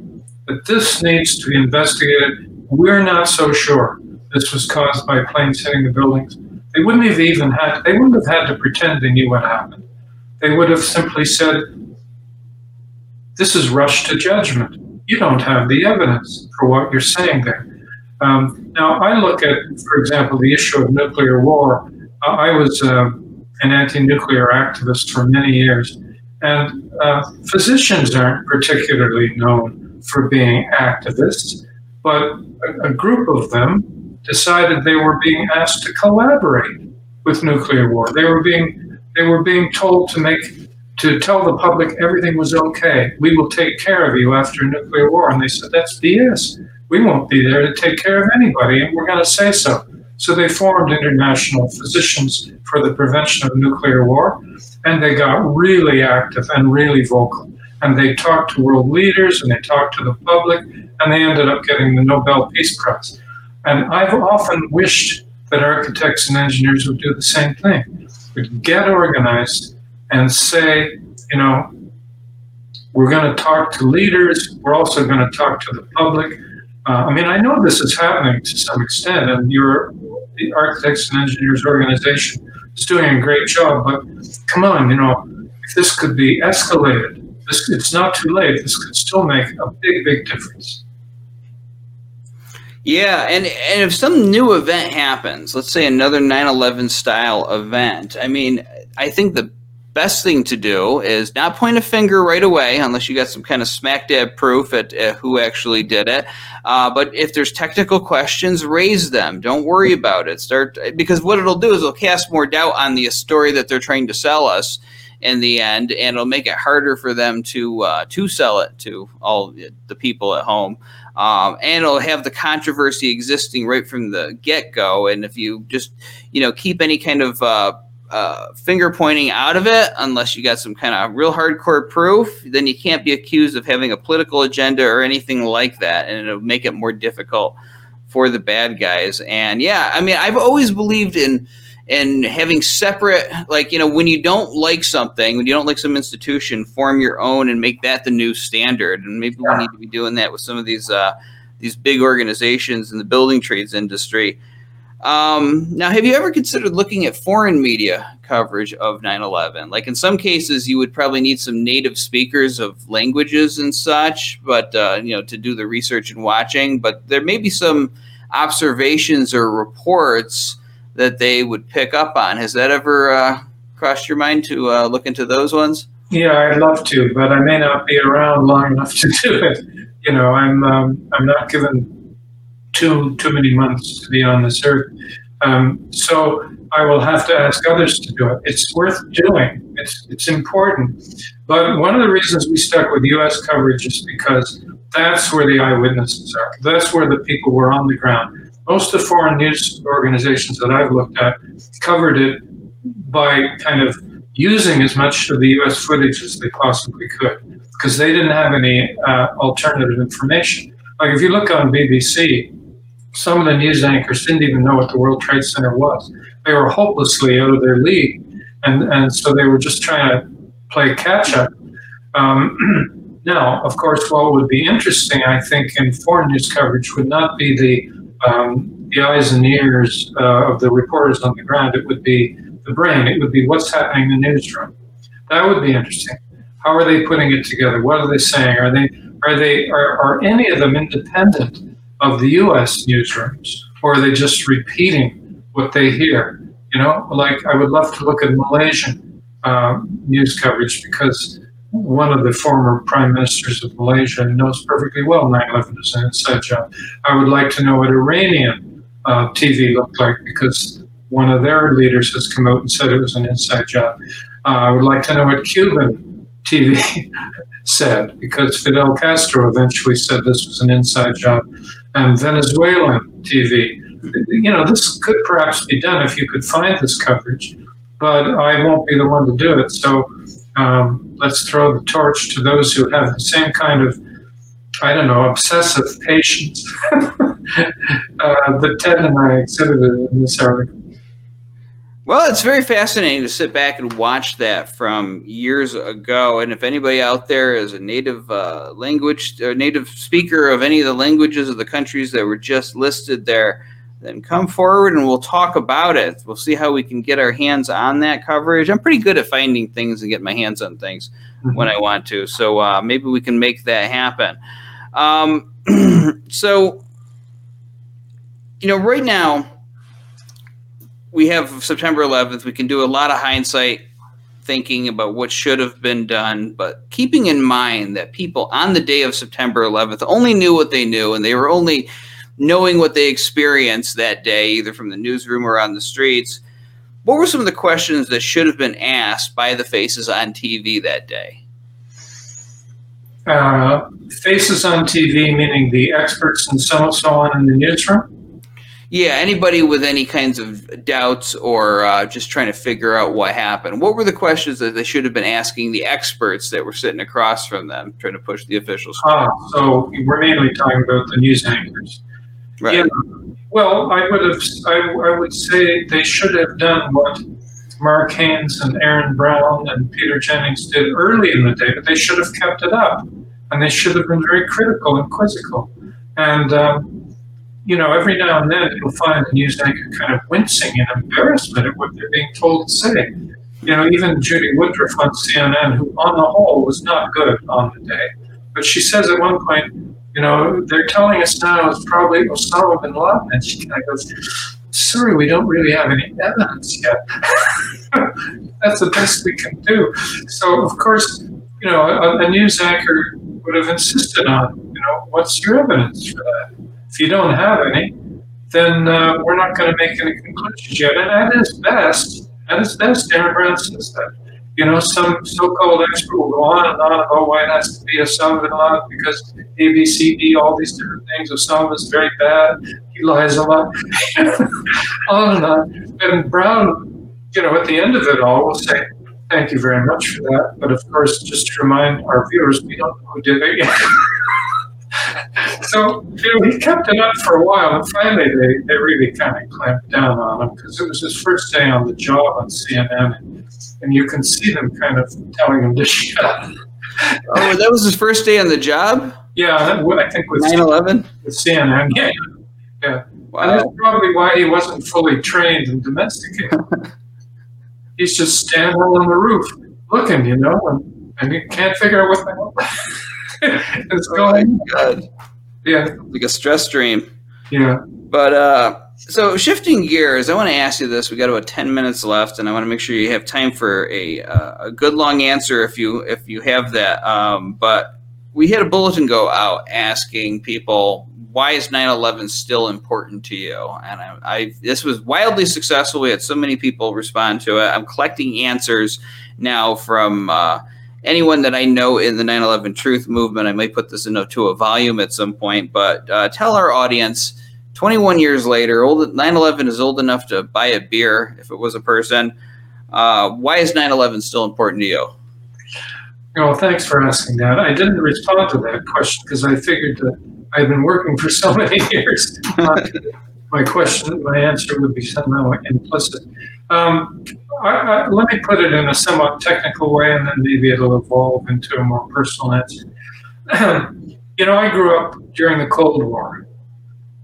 [SPEAKER 3] But this needs to be investigated. We're not so sure this was caused by planes hitting the buildings. They wouldn't have even had, they wouldn't have had to pretend they knew what happened. They would have simply said, this is rush to judgment you don't have the evidence for what you're saying there. Um, now, I look at, for example, the issue of nuclear war. I was uh, an anti nuclear activist for many years. And uh, physicians aren't particularly known for being activists, but a, a group of them decided they were being asked to collaborate with nuclear war. They were being they were being told to make to tell the public everything was okay. We will take care of you after nuclear war. And they said, that's BS. We won't be there to take care of anybody, and we're going to say so. So they formed International Physicians for the Prevention of Nuclear War, and they got really active and really vocal. And they talked to world leaders and they talked to the public, and they ended up getting the Nobel Peace Prize. And I've often wished that architects and engineers would do the same thing, would get organized and say, you know, we're going to talk to leaders, we're also going to talk to the public. Uh, I mean, I know this is happening to some extent, and your the Architects and Engineers Organization is doing a great job, but come on, you know, if this could be escalated, this, it's not too late. This could still make a big, big difference.
[SPEAKER 2] Yeah, and and if some new event happens, let's say another 9/11 style event, I mean, I think the best thing to do is not point a finger right away unless you got some kind of smack dab proof at, at who actually did it. Uh, but if there's technical questions, raise them. Don't worry about it. Start because what it'll do is it'll cast more doubt on the story that they're trying to sell us in the end, and it'll make it harder for them to uh, to sell it to all the people at home. Um, and it'll have the controversy existing right from the get go. And if you just you know keep any kind of uh, uh, finger pointing out of it unless you got some kind of real hardcore proof then you can't be accused of having a political agenda or anything like that and it'll make it more difficult for the bad guys. And yeah i mean i've always believed in in having separate like you know when you don't like something when you don't like some institution form your own and make that the new standard. And maybe yeah. we need to be doing that with some of these uh, these big organizations in the building trades industry um, now, have you ever considered looking at foreign media coverage of 9 11? Like in some cases, you would probably need some native speakers of languages and such, but, uh, you know, to do the research and watching. But there may be some observations or reports that they would pick up on. Has that ever uh, crossed your mind to uh, look into those ones?
[SPEAKER 3] Yeah, I'd love to, but I may not be around long enough to do it. You know, I'm um, I'm not given too too many months to be on this earth. Um, so I will have to ask others to do it. It's worth doing. It's it's important. But one of the reasons we stuck with U.S. coverage is because that's where the eyewitnesses are. That's where the people were on the ground. Most of the foreign news organizations that I've looked at covered it by kind of using as much of the U.S. footage as they possibly could because they didn't have any uh, alternative information. Like if you look on BBC, some of the news anchors didn't even know what the World Trade Center was. They were hopelessly out of their league, and and so they were just trying to play catch up. Um, now, of course, what would be interesting, I think, in foreign news coverage would not be the um, the eyes and ears uh, of the reporters on the ground. It would be the brain. It would be what's happening in the newsroom. That would be interesting. How are they putting it together? What are they saying? Are they are they are, are any of them independent of the U.S. newsrooms, or are they just repeating what they hear? You know, like I would love to look at Malaysian uh, news coverage because one of the former prime ministers of Malaysia knows perfectly well 9/11 is an inside job. I would like to know what Iranian uh, TV looked like because one of their leaders has come out and said it was an inside job. Uh, I would like to know what Cuban TV said because Fidel Castro eventually said this was an inside job and Venezuelan TV. You know, this could perhaps be done if you could find this coverage, but I won't be the one to do it. So um, let's throw the torch to those who have the same kind of, I don't know, obsessive patience uh, that Ted and I exhibited in this article.
[SPEAKER 2] Well, it's very fascinating to sit back and watch that from years ago. And if anybody out there is a native uh, language or native speaker of any of the languages of the countries that were just listed there, then come forward and we'll talk about it. We'll see how we can get our hands on that coverage. I'm pretty good at finding things and get my hands on things mm-hmm. when I want to. So uh, maybe we can make that happen. Um, so, you know, right now, we have September 11th. We can do a lot of hindsight thinking about what should have been done, but keeping in mind that people on the day of September 11th only knew what they knew and they were only knowing what they experienced that day, either from the newsroom or on the streets. What were some of the questions that should have been asked by the faces on TV that day?
[SPEAKER 3] Uh, faces on TV, meaning the experts and so, so on in the newsroom?
[SPEAKER 2] Yeah, anybody with any kinds of doubts or uh, just trying to figure out what happened. What were the questions that they should have been asking the experts that were sitting across from them, trying to push the officials?
[SPEAKER 3] Ah, so we're mainly talking about the news anchors.
[SPEAKER 2] Right.
[SPEAKER 3] Yeah. Well, I would have. I, I would say they should have done what Mark Haines and Aaron Brown and Peter Jennings did early in the day, but they should have kept it up, and they should have been very critical and quizzical. And um, you know, every now and then you'll find news anchor kind of wincing in embarrassment at what they're being told to say. You know, even Judy Woodruff on CNN, who on the whole was not good on the day, but she says at one point, you know, they're telling us now it's probably Osama bin Laden. And she kind of goes, sorry, we don't really have any evidence yet. That's the best we can do. So, of course, you know, a, a news anchor would have insisted on, you know, what's your evidence for that? If you don't have any, then uh, we're not going to make any conclusions yet. And at its best, at its best, Aaron Brown says that. You know, some so-called expert will go on and on about why it has to be Osama bin Laden because A, B, C, D, all these different things. Osama is very bad. He lies a lot. on and on. And Brown, you know, at the end of it all, will say, thank you very much for that. But of course, just to remind our viewers, we don't know who did it. so you know, he kept it up for a while, and finally they, they really kind of clamped down on him because it was his first day on the job on CNN, and, and you can see them kind of telling him to shut up.
[SPEAKER 2] Oh, that was his first day on the job?
[SPEAKER 3] Yeah, I think with
[SPEAKER 2] 9 11?
[SPEAKER 3] With CNN, yeah. Yeah. Wow. And that's probably why he wasn't fully trained and domesticated. He's just standing on the roof looking, you know, and, and he can't figure out what the hell. it's going.
[SPEAKER 2] Oh God.
[SPEAKER 3] Yeah.
[SPEAKER 2] Like a stress dream.
[SPEAKER 3] Yeah.
[SPEAKER 2] But uh, so shifting gears, I want to ask you this. We got about ten minutes left, and I want to make sure you have time for a uh, a good long answer if you if you have that. Um, but we had a bulletin go out asking people why is 9/11 still important to you? And I, I this was wildly successful. We had so many people respond to it. I'm collecting answers now from. Uh, anyone that I know in the 9 11 truth movement, I might put this into a volume at some point, but uh, tell our audience 21 years later, 9 11 is old enough to buy a beer if it was a person. Uh, why is 9 11 still important to you?
[SPEAKER 3] Well, thanks for asking that. I didn't respond to that question because I figured that I've been working for so many years. my question, my answer would be somehow implicit. Um, I, I, let me put it in a somewhat technical way, and then maybe it'll evolve into a more personal answer. you know, I grew up during the Cold War,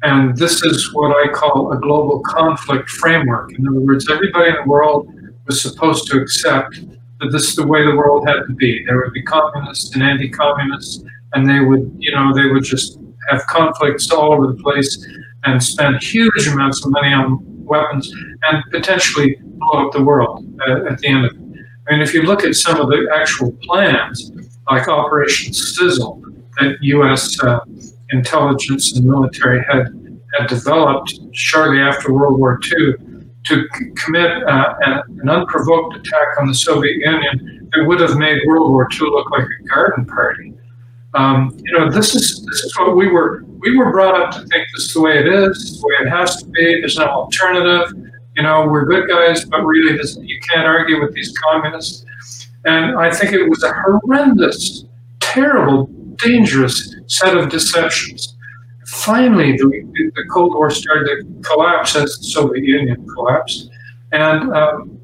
[SPEAKER 3] and this is what I call a global conflict framework. In other words, everybody in the world was supposed to accept that this is the way the world had to be. There would be communists and anti-communists, and they would, you know, they would just have conflicts all over the place and spend huge amounts of money on weapons and potentially blow up the world uh, at the end of it. I mean, if you look at some of the actual plans, like Operation Sizzle, that U.S. Uh, intelligence and military had had developed shortly after World War II to c- commit uh, an unprovoked attack on the Soviet Union that would have made World War II look like a garden party. Um, you know, this is this is what we were we were brought up to think this is the way it is, the way it has to be. There's no alternative. You know, we're good guys, but really, this, you can't argue with these communists. And I think it was a horrendous, terrible, dangerous set of deceptions. Finally, the, the Cold War started to collapse as the Soviet Union collapsed, and um,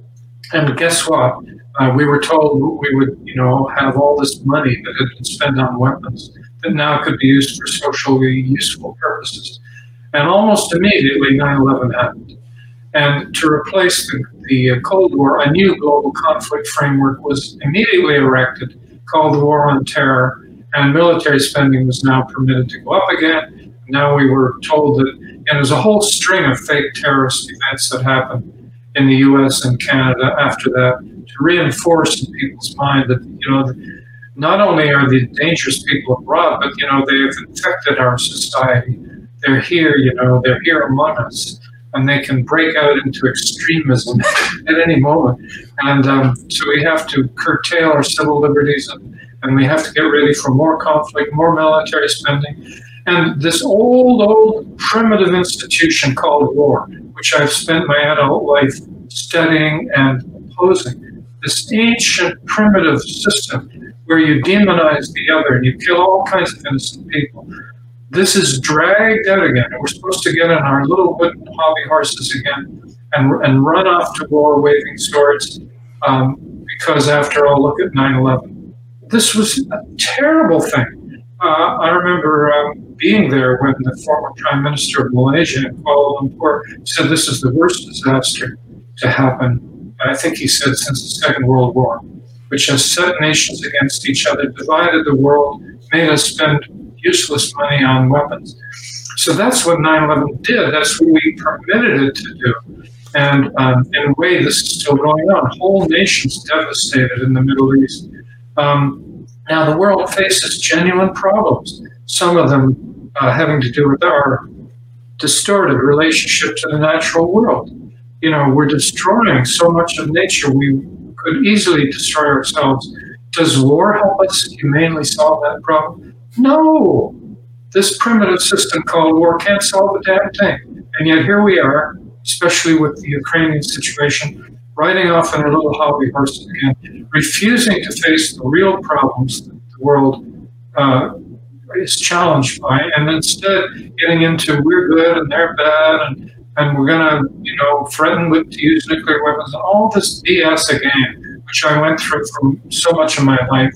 [SPEAKER 3] and guess what? Uh, we were told we would, you know, have all this money that had been spent on weapons that now could be used for socially useful purposes. And almost immediately, 9 11 happened. And to replace the, the Cold War, a new global conflict framework was immediately erected called the War on Terror, and military spending was now permitted to go up again. Now we were told that, and there's a whole string of fake terrorist events that happened in the US and Canada after that to reinforce in people's mind that you know not only are the dangerous people abroad, but you know they have infected our society. They're here, you know, they're here among us, and they can break out into extremism at any moment. And um, so we have to curtail our civil liberties, and, and we have to get ready for more conflict, more military spending, and this old, old primitive institution called war, which I've spent my adult life studying and opposing. This ancient primitive system where you demonize the other and you kill all kinds of innocent people. This is dragged out again, we're supposed to get on our little wooden hobby horses again and, and run off to war waving swords um, because, after all, look at 9 11. This was a terrible thing. Uh, I remember um, being there when the former Prime Minister of Malaysia Kuala Lumpur said this is the worst disaster to happen, I think he said, since the Second World War which has set nations against each other, divided the world, made us spend useless money on weapons. So that's what 9 11 did. That's what we permitted it to do. And um, in a way, this is still going on. Whole nations devastated in the Middle East. Um, now, the world faces genuine problems, some of them uh, having to do with our distorted relationship to the natural world. You know, we're destroying so much of nature. We could easily destroy ourselves. Does war help us humanely solve that problem? No. This primitive system called war can't solve a damn thing. And yet here we are, especially with the Ukrainian situation, riding off on our little hobby horses again, refusing to face the real problems that the world uh, is challenged by, and instead getting into we're good and they're bad and and we're going to, you know, threaten with to use nuclear weapons. All this BS again, which I went through for so much of my life,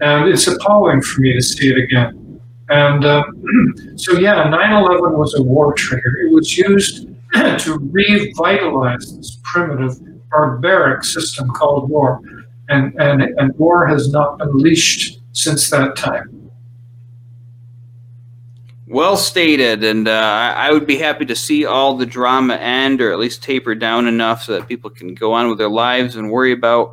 [SPEAKER 3] and it's appalling for me to see it again. And uh, so, yeah, 9/11 was a war trigger. It was used to revitalize this primitive, barbaric system called war, and and and war has not been leashed since that time.
[SPEAKER 2] Well stated, and uh, I would be happy to see all the drama end, or at least taper down enough so that people can go on with their lives and worry about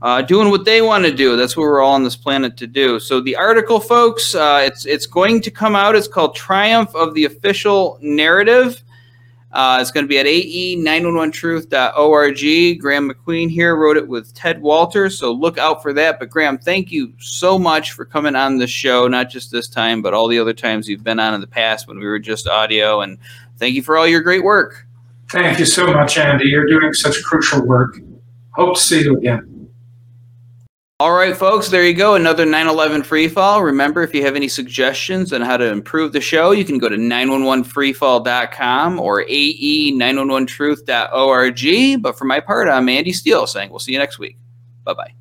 [SPEAKER 2] uh, doing what they want to do. That's what we're all on this planet to do. So the article, folks, uh, it's it's going to come out. It's called "Triumph of the Official Narrative." Uh, it's going to be at ae911truth.org. Graeme MacQueen here wrote it with Ted Walters, so look out for that. But Graham, thank you so much for coming on the show, not just this time, but all the other times you've been on in the past when we were just audio. And thank you for all your great work.
[SPEAKER 3] Thank you so much, Andy. You're doing such crucial work. Hope to see you again.
[SPEAKER 2] All right, folks, there you go. Another 911 free fall. Remember, if you have any suggestions on how to improve the show, you can go to 911freefall.com or ae911truth.org. But for my part, I'm Andy Steele saying we'll see you next week. Bye bye.